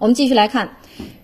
我们继续来看。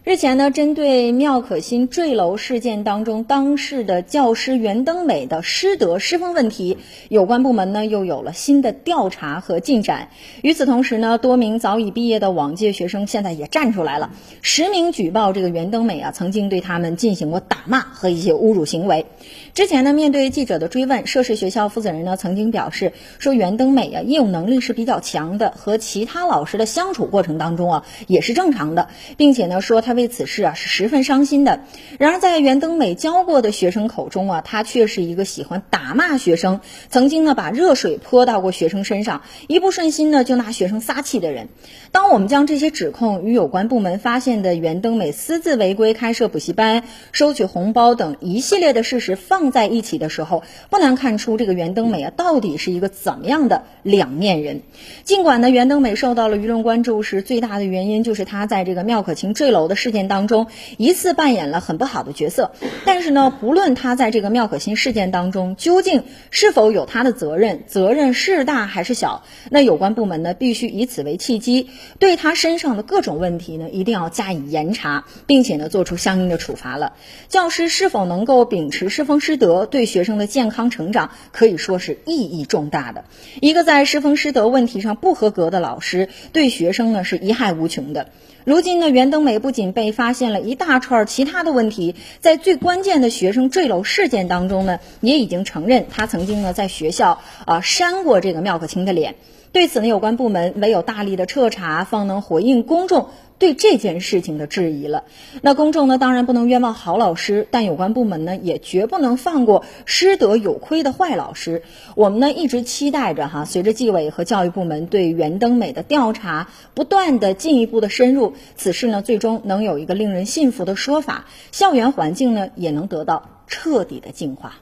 日前呢，针对妙可欣坠楼事件当中当事的教师袁登美的师德师风问题，有关部门呢又有了新的调查和进展。与此同时呢，多名早已毕业的往届学生现在也站出来了，实名举报这个袁登美啊曾经对他们进行过打骂和一些侮辱行为。之前呢，面对记者的追问，涉事学校负责人呢曾经表示说，袁登美啊业务能力是比较强的，和其他老师的相处过程当中啊也是正常的，并且呢说他。为此事啊是十分伤心的。然而，在袁登美教过的学生口中啊，他却是一个喜欢打骂学生，曾经呢把热水泼到过学生身上，一不顺心呢就拿学生撒气的人。当我们将这些指控与有关部门发现的袁登美私自违规开设补习班、收取红包等一系列的事实放在一起的时候，不难看出这个袁登美啊到底是一个怎么样的两面人。尽管呢袁登美受到了舆论关注时，最大的原因就是他在这个妙可晴坠楼的事。事件当中，一次扮演了很不好的角色。但是呢，不论他在这个妙可心事件当中究竟是否有他的责任，责任是大还是小，那有关部门呢，必须以此为契机，对他身上的各种问题呢，一定要加以严查，并且呢，做出相应的处罚了。教师是否能够秉持师风师德，对学生的健康成长可以说是意义重大的。一个在师风师德问题上不合格的老师，对学生呢是贻害无穷的。如今呢，袁登美不仅被发现了一大串其他的问题，在最关键的学生坠楼事件当中呢，也已经承认他曾经呢在学校啊扇过这个妙可清的脸。对此呢，有关部门唯有大力的彻查，方能回应公众对这件事情的质疑了。那公众呢，当然不能冤枉好老师，但有关部门呢，也绝不能放过师德有亏的坏老师。我们呢，一直期待着哈，随着纪委和教育部门对袁登美的调查不断的进一步的深入，此事呢，最终能有一个令人信服的说法，校园环境呢，也能得到彻底的净化。